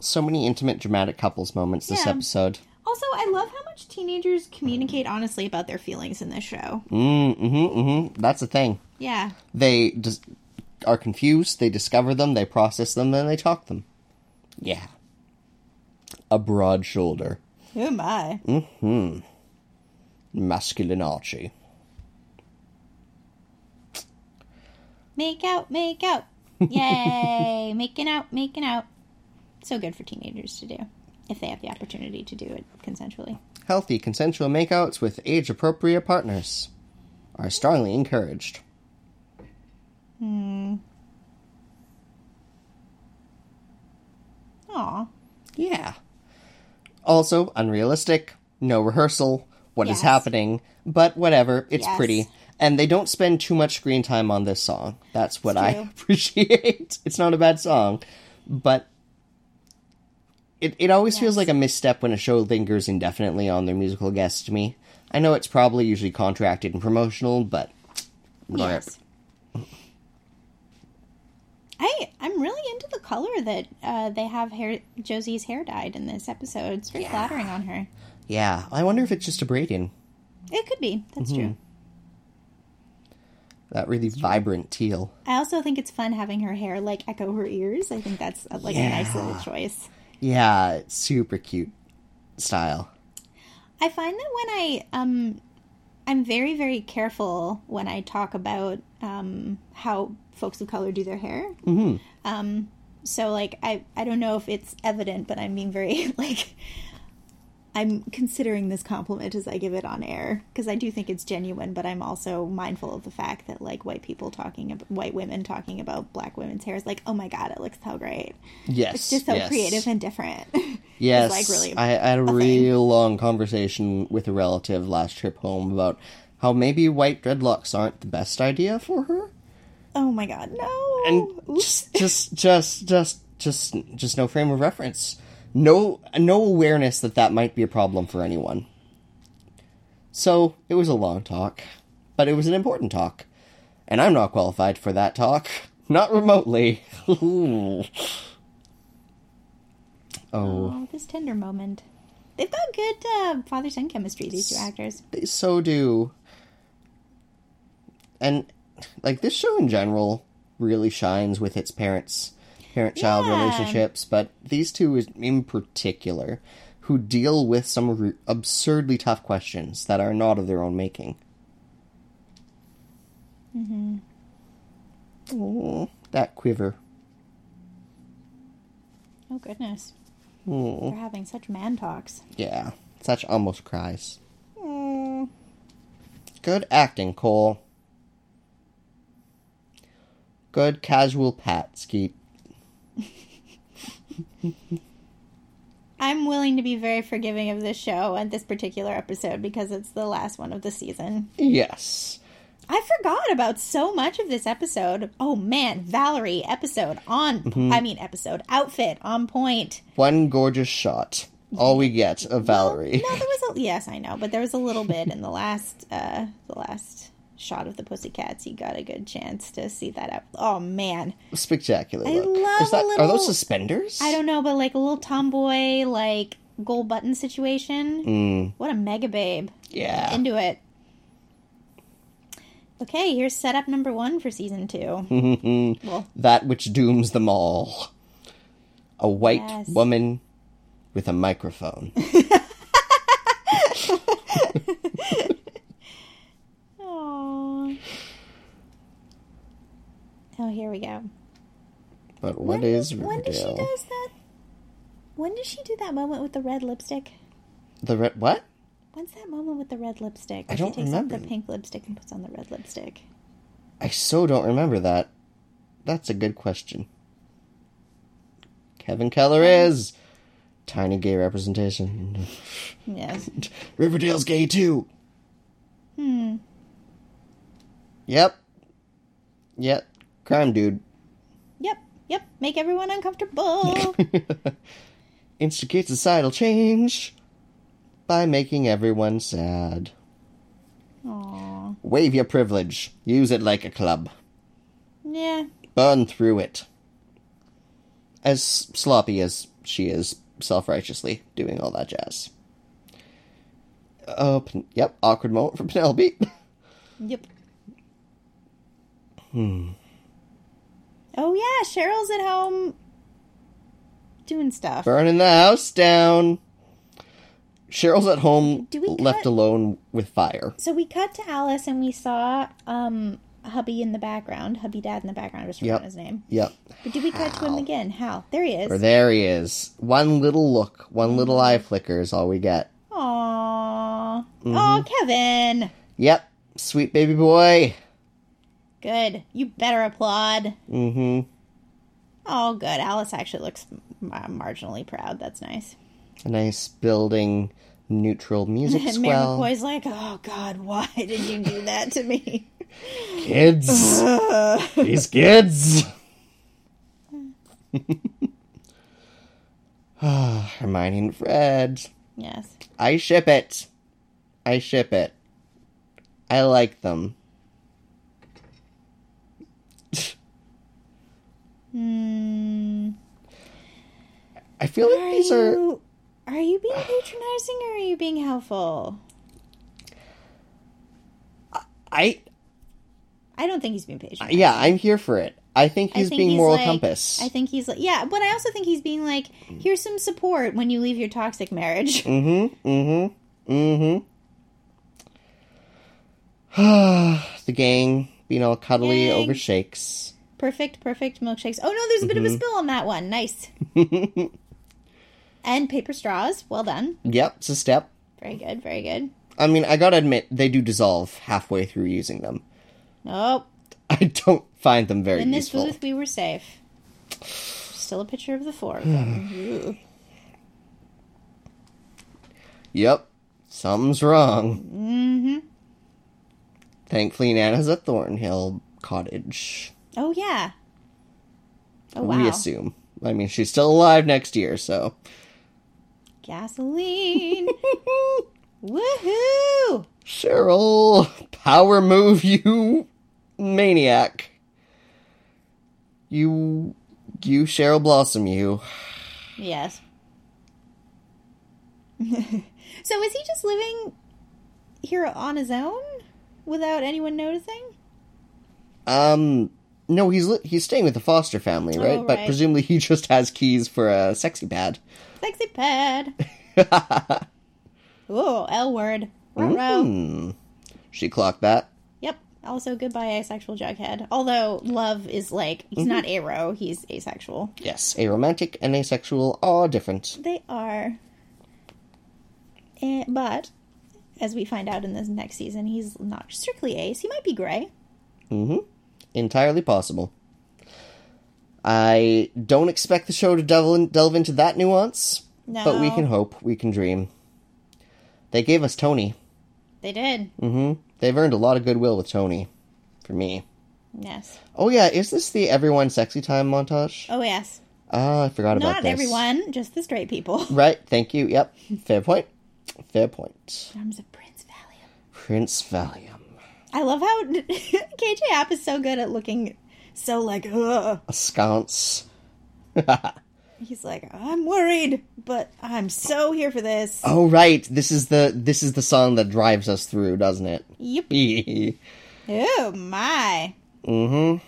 so many intimate, dramatic couples moments this Yeah. episode. Also, I love how much teenagers communicate honestly about their feelings in this show. Mm, mm-hmm, mm-hmm. That's the thing. Yeah. They dis- are confused, they discover them, they process them, then they talk them. Yeah. A broad shoulder. Who am I? Masculine Archie. Make out, make out. Yay! making out, making out. So good for teenagers to do if they have the opportunity to do it consensually. Healthy, consensual makeouts with age appropriate partners are strongly encouraged. Hmm. Aw. Yeah. Also, unrealistic, no rehearsal, What is Yes. happening, but whatever, it's Yes. pretty. And they don't spend too much screen time on this song. That's what I appreciate. It's not a bad song, but it, it always feels like a misstep when a show lingers indefinitely on their musical guests to me. I know it's probably usually contracted and promotional, but Yes. I I'm really into the color that uh, they have hair Josie's hair dyed in this episode. It's very Yeah. flattering on her. yeah, I wonder if it's just a braiding. It could be. That's Mm-hmm. true. That really vibrant teal. I also think it's fun having her hair like echo her ears. I think that's uh, like a nice little choice. Yeah, super cute style. I find that when I um I'm very very careful when I talk about um how folks of color do their hair. Mm-hmm. Um so like I I don't know if it's evident but I'm being very like I'm considering this compliment as I give it on air because I do think it's genuine but I'm also mindful of the fact that like white people talking about white women talking about black women's hair is like oh my god it looks so great. Yes. It's just so yes. creative and different. Yes, like, really I, I had a, a thing. real long conversation with a relative last trip home about how maybe white dreadlocks aren't the best idea for her, oh my god, no. and Oops. just, just, just, just, just, just no frame of reference, no, no awareness that that might be a problem for anyone. So it was a long talk, but it was an important talk, and I'm not qualified for that talk, not remotely. Oh. Oh, this tender moment. They've got good uh, father son chemistry. These two actors. They so do. And like this show in general really shines with its parents parent child Yeah. relationships, but these two in particular who deal with some re- absurdly tough questions that are not of their own making. Mm-hmm. that quiver. Oh goodness, Oh, they're having such man talks. yeah, such almost cries. Mm. Good acting, Cole. Good casual pat, Skeet. I'm willing to be very forgiving of this show and this particular episode because it's the last one of the season. Yes. I forgot about so much of this episode. Oh man, Valerie episode on. I mean, episode outfit on point. One gorgeous shot. All we get of Valerie. No, there was a yes, I know, but there was a little bit in the last uh the last shot of the Pussycats. You got a good chance to see that out. Oh man, Spectacular I look. love that, a Are those suspenders? I don't know, but like a little tomboy like gold button situation. Mm, What a mega babe. yeah. Into it. Okay, here's setup number one for season two. well, that which dooms them all. A white Yes. woman with a microphone. Oh, here we go. But what when, is when does she Riverdale? does that? When does she do that moment with the red lipstick? The red what? When's that moment with the red lipstick? I don't she takes remember. off the pink lipstick and puts on the red lipstick. I so don't remember that. That's a good question. Kevin Keller is tiny gay representation. Yes. Riverdale's gay too. Hmm. Yep. Yep. Crime dude. Yep. Yep. Make everyone uncomfortable. Instigate societal change by making everyone sad. Aww. Wave your privilege. Use it like a club. Yeah. Burn through it. As sloppy as she is self righteously doing all that jazz. Oh, Pen- yep, awkward moment for Penelope. Yep. Hmm. Oh yeah, Cheryl's at home doing stuff. Burning the house down. Cheryl's at home, Do we left cut- alone with fire. So we cut to Alice and we saw um hubby in the background, hubby dad in the background. I just forgot Yep. his name. Yep. But did we cut to him again? Hal. There he is. Or there he is. One little look, one little eye flicker is all we get. Aww. Mm-hmm. Oh, Kevin. Yep, sweet baby boy. Good. You better applaud. Mm hmm. Oh, good. Alice actually looks marginally proud. That's nice. A nice building, neutral music And Mary swell. McCoy's like, oh, God, why did you do that to me? Kids! These kids! Ah, Hermione and Fred. yes. I ship it. I ship it. I like them. Hmm. I feel like these are. you, are you being patronizing or are you being helpful? I. I don't think he's being patronizing. Yeah, I'm here for it. I think I he's think being he's moral like- compass. I think he's like, yeah, but I also think he's being like, here's some support when you leave your toxic marriage. Mm hmm. Mm hmm. Mm hmm. the gang being all cuddly Gang. over shakes. Perfect, perfect milkshakes. Oh no, there's a bit of Mm-hmm. a spill on that one. Nice. and paper straws. Well done. Yep, it's a step. Very good, very good. I mean, I gotta admit, they do dissolve halfway through using them. Nope. I don't find them very good. In this useful. booth, we were safe. Still a picture of the four of them. Yep, something's wrong. Mm-hmm. Thankfully, Nana's at Thornhill Cottage. Oh yeah. Oh wow. We assume. I mean, she's still alive next year, so. Gasoline. Woohoo! Cheryl, power move, you maniac. You. You, Cheryl Blossom, you. Yes. So is he just living here on his own without anyone noticing? Um, no, he's li- he's staying with the foster family, right? Oh, But presumably he just has keys for a sexy pad. Sexy pad. oh, L word. Hmm. She clocked that. Yep. Also, goodbye, asexual Jughead. Although Love is like he's not aro, he's asexual. Yes, aromantic and asexual are different. They are. Eh, but as we find out in this next season, he's not strictly ace. He might be gray. Mm-hmm. Entirely possible. I don't expect the show to delve, in, delve into that nuance, No, but we can hope, we can dream. They gave us Tony. They did. Mm-hmm. They've earned a lot of goodwill with Tony, for me. Yes. Oh yeah, is this the Everyone Sexy Time montage? Oh yes. Ah, I forgot about this. Not everyone, just the straight people. Right, thank you. Yep, fair point. Fair point. Of Prince Valium. Prince Valium. I love how KJ Apa is so good at looking so like, ugh. Askance. He's like, I'm worried, but I'm so here for this. Oh right, this is the this is the song that drives us through, doesn't it? Yep. Oh my. Mm-hmm.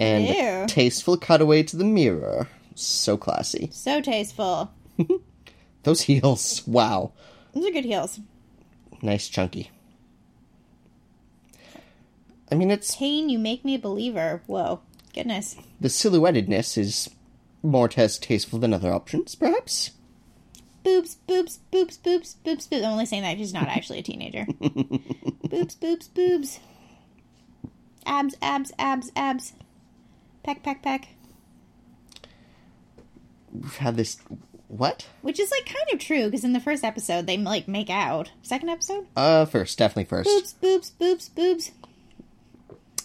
And Ew. tasteful cutaway to the mirror. So classy. So tasteful. Those heels. Wow. Those are good heels. Nice chunky. I mean it's Pain, you make me a believer. Whoa. Goodness. the silhouettedness is more tasteful than other options, perhaps? Boobs, boobs, boobs, boobs, boobs, boobs. I'm only saying that 'cause she's not actually a teenager. boobs, boobs, boobs. Abs, abs, abs, abs. Peck, peck, peck. We've had this what? Which is like kind of true because in the first episode they like make out. Second episode? Uh first, definitely first. Boobs, boobs, boobs, boobs.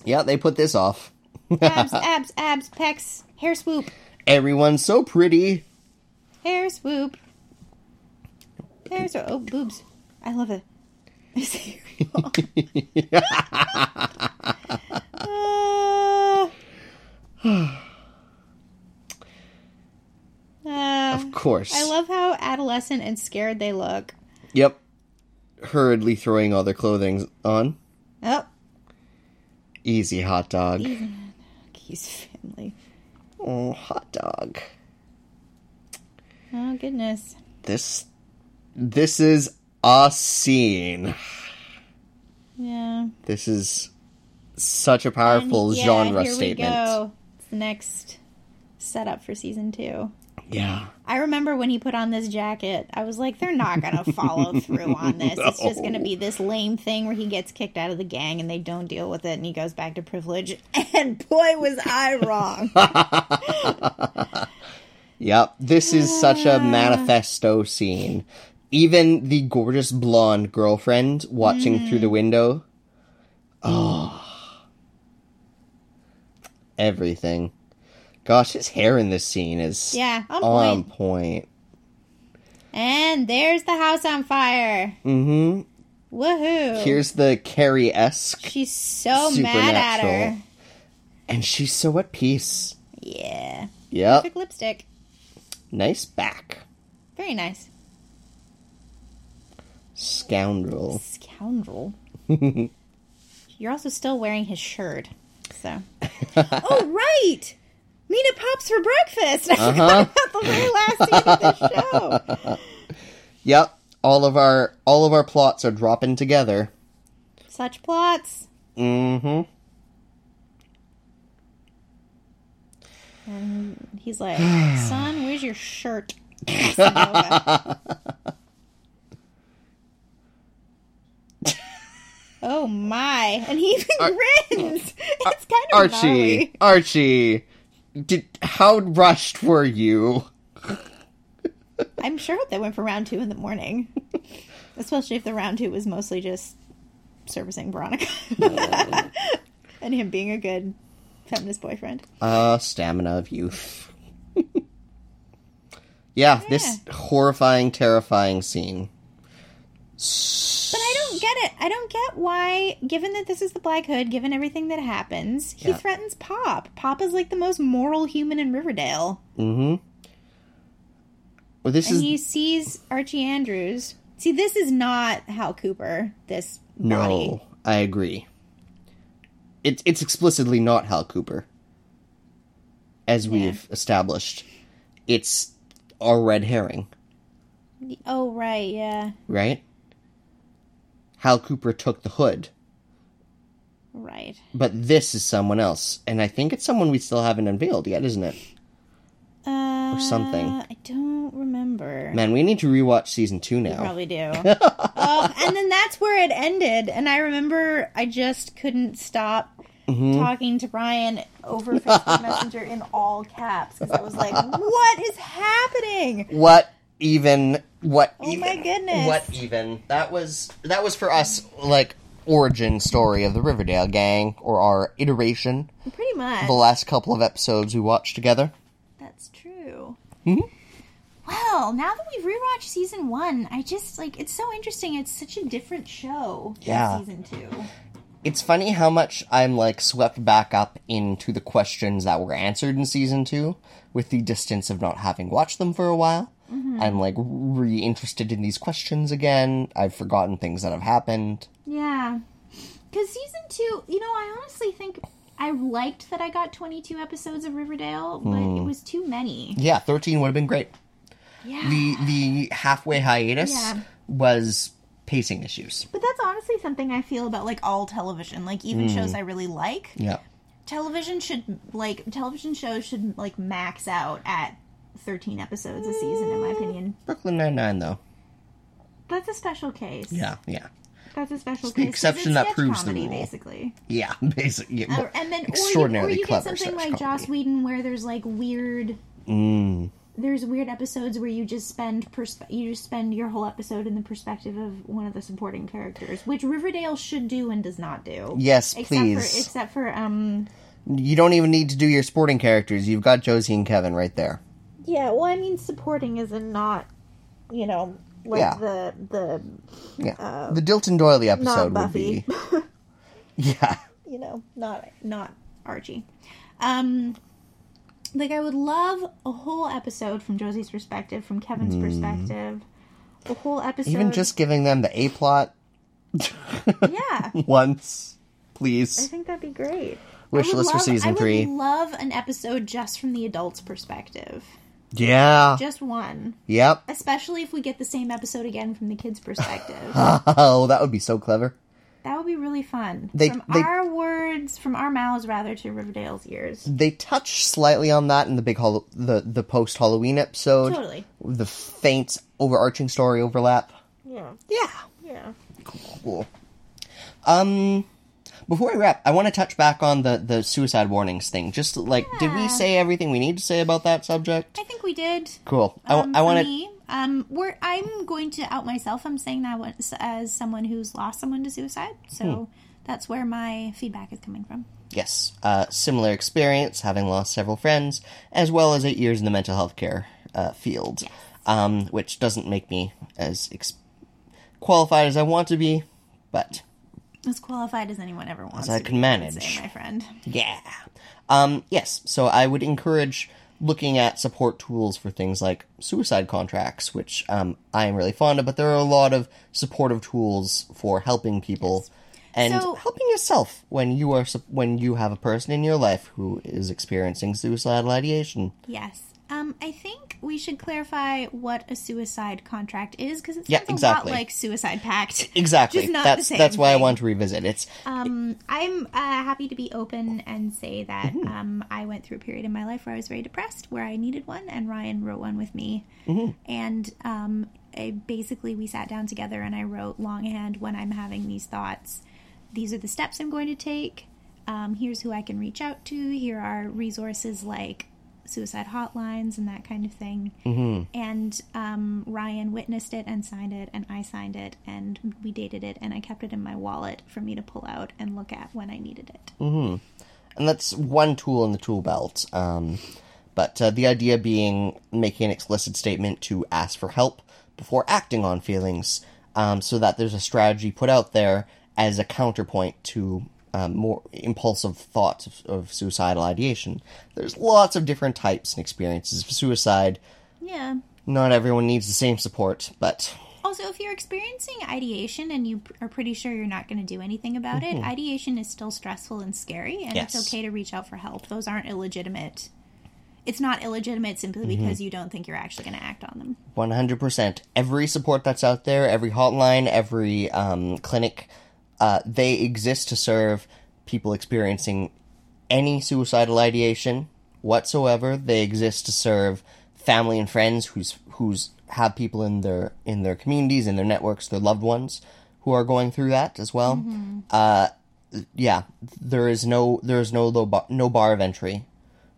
Yeah, they put this off. Abs, abs, abs, pecs. Hair swoop. Everyone's so pretty. Hair swoop. Hair swoop. Oh, boobs. I love it. Ah. Ah. Of course. I love how adolescent and scared they look. Yep. Hurriedly throwing all their clothing on. Oh, Easy hot dog. he's family. Oh, hot dog. Oh goodness. This this is a scene. Yeah. This is such a powerful And, yeah, genre here statement. We go. It's the next setup for season two. Yeah. I remember when he put on this jacket, I was like, they're not going to follow through on this. It's just going to be this lame thing where he gets kicked out of the gang and they don't deal with it and he goes back to privilege. And boy, was I wrong. Yep. This is such a manifesto scene. Even the gorgeous blonde girlfriend watching through the mm-hmm. window. Oh. Everything. Gosh, his hair in this scene is Yeah, on on point. point. And there's the house on fire. Mm-hmm. Woohoo. Here's the Carrie esque, She's so mad at her. And she's so at peace. Yeah. Yep. Perfect lipstick. Nice back. Very nice. Scoundrel. Scoundrel. You're also still wearing his shirt. So. oh, right! Mina Pops for breakfast! I forgot about the very last scene of the show. Yep. All of our all of our plots are dropping together. Such plots. Mm-hmm. And he's like, son, where's your shirt? Oh my. And he even grins. It's kind of Archie, gnarly. Archie, did how rushed were you? I'm sure they went for round two in the morning. Especially if the round two was mostly just servicing Veronica. and him being a good feminist boyfriend. Uh, stamina of youth. yeah, this horrifying, terrifying scene. But I don't get it. I don't get why, given that this is the Black Hood, given everything that happens, he Yeah. threatens Pop. Pop is like the most moral human in Riverdale. Mm-hmm. Well, this and is he sees Archie Andrews. See, this is not Hal Cooper. This body. no. I agree. It's it's explicitly not Hal Cooper, as we've established. It's our red herring, Oh right, yeah, right? Hal Cooper took the hood, right. but this is someone else, and I think it's someone we still haven't unveiled yet, isn't it? Uh, something. I don't remember. Man, we need to rewatch season two now. Probably do. oh, and then that's where it ended. And I remember I just couldn't stop Mm-hmm. talking to Brian over Facebook Messenger in all caps because I was like, "What is happening?" What even? What? Oh even, my goodness. What even? That was that was for us like origin story of the Riverdale gang or our iteration. Pretty much. The last couple of episodes we watched together. That's true. Mhm. Well, now that we've rewatched season one, I just like it's so interesting. It's such a different show Yeah. season two. It's funny how much I'm like swept back up into the questions that were answered in season two with the distance of not having watched them for a while. Mm-hmm. I'm like re interested in these questions again. I've forgotten things that have happened. Yeah. Because season two, you know, I honestly think I liked that I got 22 episodes of Riverdale, but it hmm. was too many. Yeah, 13 would have been great. Yeah. The the halfway hiatus Yeah. was pacing issues. but that's honestly something I feel about like all television, like even hmm. shows I really like. Yeah. Television should like television shows should like max out at 13 episodes a season in my opinion. Brooklyn Nine Nine though. That's a special case. Yeah, yeah, That's a special case. the case. 'cause exception that proves the rule. basically. yeah. Basically, yeah. Or- and then or you, or extraordinarily you get something like Joss. Whedon where there's like weird Mm, there's weird episodes where you just spend you just spend your whole episode in the perspective of one of the supporting characters, which Riverdale should do and does not do. Yes, except please. For, except for um you don't even need to do your sporting characters. You've got Josie and Kevin right there. Yeah, well I mean supporting is in not you know like Yeah. the the Yeah, the Dilton Doiley episode would be. Yeah, you know, not not Archie. Um like I would love a whole episode from Josie's perspective, from Kevin's perspective. A whole episode even just giving them the A plot Yeah. once, please. I think that'd be great. Wish list for love- season I would three. love an episode just from the adult's perspective. Yeah. Just one. Yep. Especially if we get the same episode again from the kids' perspective. Oh, that would be so clever. that would be really fun. They- from they- our words, from our mouths, rather, to Riverdale's ears. They touch slightly on that in the big Hall- the the post Halloween episode. Totally. The faint overarching story overlap. Yeah. Yeah. Yeah. Cool. Um, before we wrap, I want to touch back on the the suicide warnings thing. Just like, did we say everything we need to say about that subject? I think we did. Cool. Um, I, I want to. me, um, we're, I'm going to out myself. I'm saying that as someone who's lost someone to suicide. So Hmm. that's where my feedback is coming from. Yes, uh, similar experience, having lost several friends, as well as eight years in the mental health care uh, field, um, which doesn't make me as ex- qualified as I want to be, but As qualified as anyone ever wants I to can I manage. say, my friend. yeah. Um, yes, so I would encourage looking at support tools for things like suicide contracts, which um, I am really fond of, but there are a lot of supportive tools for helping people. And So- helping yourself when you are when you have a person in your life who is experiencing suicidal ideation. Yes. Um, I think we should clarify what a suicide contract is because it sounds Yeah, a lot like suicide pact. Exactly. Just not that's the same that's why I want to revisit it. Um, I'm uh, happy to be open and say that Mm-hmm. um, I went through a period in my life where I was very depressed, where I needed one, and Ryan wrote one with me. Mm-hmm. And um, I, basically, we sat down together, and I wrote longhand when I'm having these thoughts. These are the steps I'm going to take. Um, here's who I can reach out to. Here are resources like suicide hotlines and that kind of thing. Mm-hmm. And um, Ryan witnessed it and signed it, and I signed it, and we dated it, and I kept it in my wallet for me to pull out and look at when I needed it. and that's one tool in the tool belt. Um, but uh, the idea being making an explicit statement to ask for help before acting on feelings, um, so that there's a strategy put out there as a counterpoint to um, more impulsive thoughts of, of suicidal ideation. There's lots of different types and experiences of suicide. Yeah. not everyone needs the same support, but Also, if you're experiencing ideation and you are pretty sure you're not going to do anything about it, ideation is still stressful and scary, and Yes. it's okay to reach out for help. Those aren't illegitimate. It's not illegitimate simply because you don't think you're actually going to act on them. 100%. Every support that's out there, every hotline, every um, clinic, uh, they exist to serve people experiencing any suicidal ideation whatsoever. They exist to serve family and friends who's who's have people in their in their communities, in their networks, their loved ones who are going through that as well. Uh, yeah, there is no there is no low bar, no bar of entry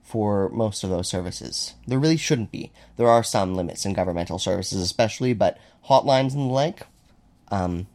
for most of those services. There really shouldn't be. There are some limits in governmental services, especially, but hotlines and the like um,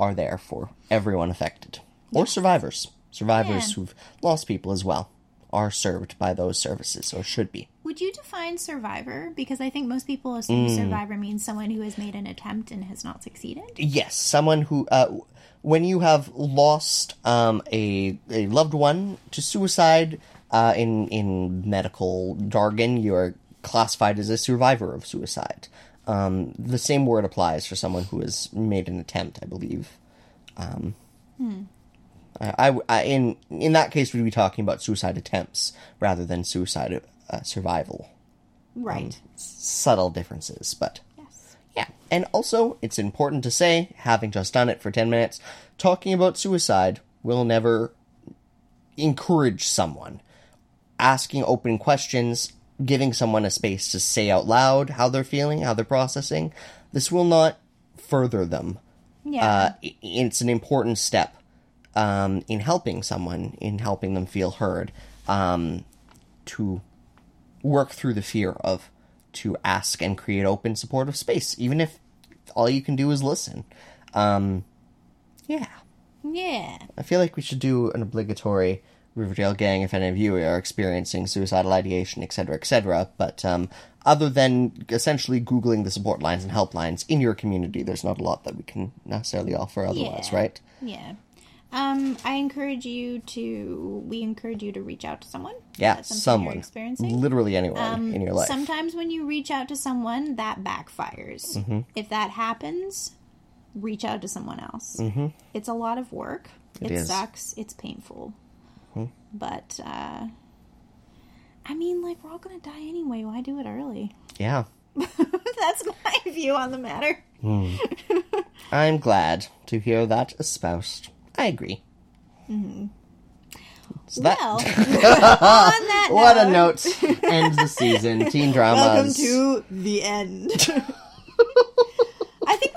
are there for everyone affected or survivors. Survivors Yeah. who've lost people as well are served by those services or should be. Would you define survivor? Because I think most people assume survivor means someone who has made an attempt and has not succeeded. Yes, someone who, uh, when you have lost um, a a loved one to suicide, uh, in in medical jargon, you are classified as a survivor of suicide. Um, the same word applies for someone who has made an attempt, I believe. Um, I, I- I- in in that case, we'd be talking about suicide attempts rather than suicide uh, survival. Right. Subtle differences, but. yes. Yeah. And also, it's important to say, having just done it for 10 minutes, talking about suicide will never encourage someone. Asking open questions, giving someone a space to say out loud how they're feeling, how they're processing, this will not further them. Yeah. Uh, it's an important step um, in helping someone, in helping them feel heard, um, to work through the fear of to ask and create open supportive space, even if all you can do is listen. Um, yeah, yeah. I feel like we should do an obligatory Riverdale gang if any of you are experiencing suicidal ideation, etc., etc. But um, other than essentially Googling the support lines and helplines in your community, there's not a lot that we can necessarily offer otherwise, Yeah. right? Yeah. Um, I encourage you to. We encourage you to reach out to someone. Yeah, someone. Experiencing. Literally anyone Um, in your life. Sometimes when you reach out to someone, that backfires. Mm-hmm. If that happens, reach out to someone else. Mm-hmm. It's a lot of work. It It, sucks. It's painful. But uh, I mean, like we're all gonna die anyway. Why do it early? yeah. That's my view on the matter. I'm glad to hear that espoused. I agree. So that, well, on that what a note, note ends the season. Teen dramas. Welcome to the end.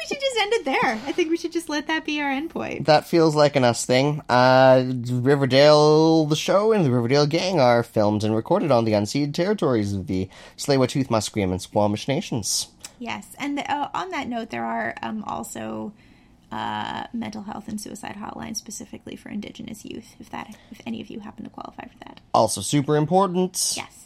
I think we should just end it there. I think we should just let that be our endpoint. That feels like an us thing. Uh, Riverdale, the show, and the Riverdale gang are filmed and recorded on the unceded territories of the Tsleil-Waututh, Musqueam, and Squamish nations. Yes, and the, uh, on that note, there are um, also uh, mental health and suicide hotlines specifically for Indigenous youth. If that, if any of you happen to qualify for that, Also super important. yes.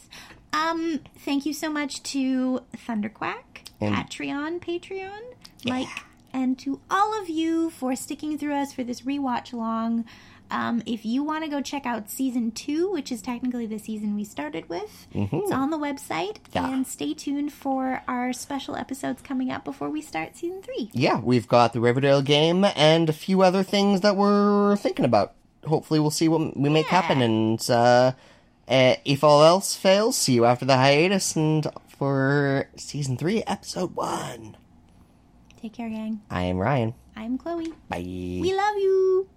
Um, thank you so much to Thunderquack, And- Patreon, Patreon, Mike, and to all of you for sticking through us for this rewatch along. Um, if you want to go check out season two, which is technically the season we started with, it's on the website. Yeah. And stay tuned for our special episodes coming up before we start season three. Yeah, we've got the Riverdale game and a few other things that we're thinking about. Hopefully, we'll see what we make happen. And uh, uh, if all else fails, see you after the hiatus and for season three, episode one. Take care, gang. I am Ryan. I'm Chloe. Bye. We love you.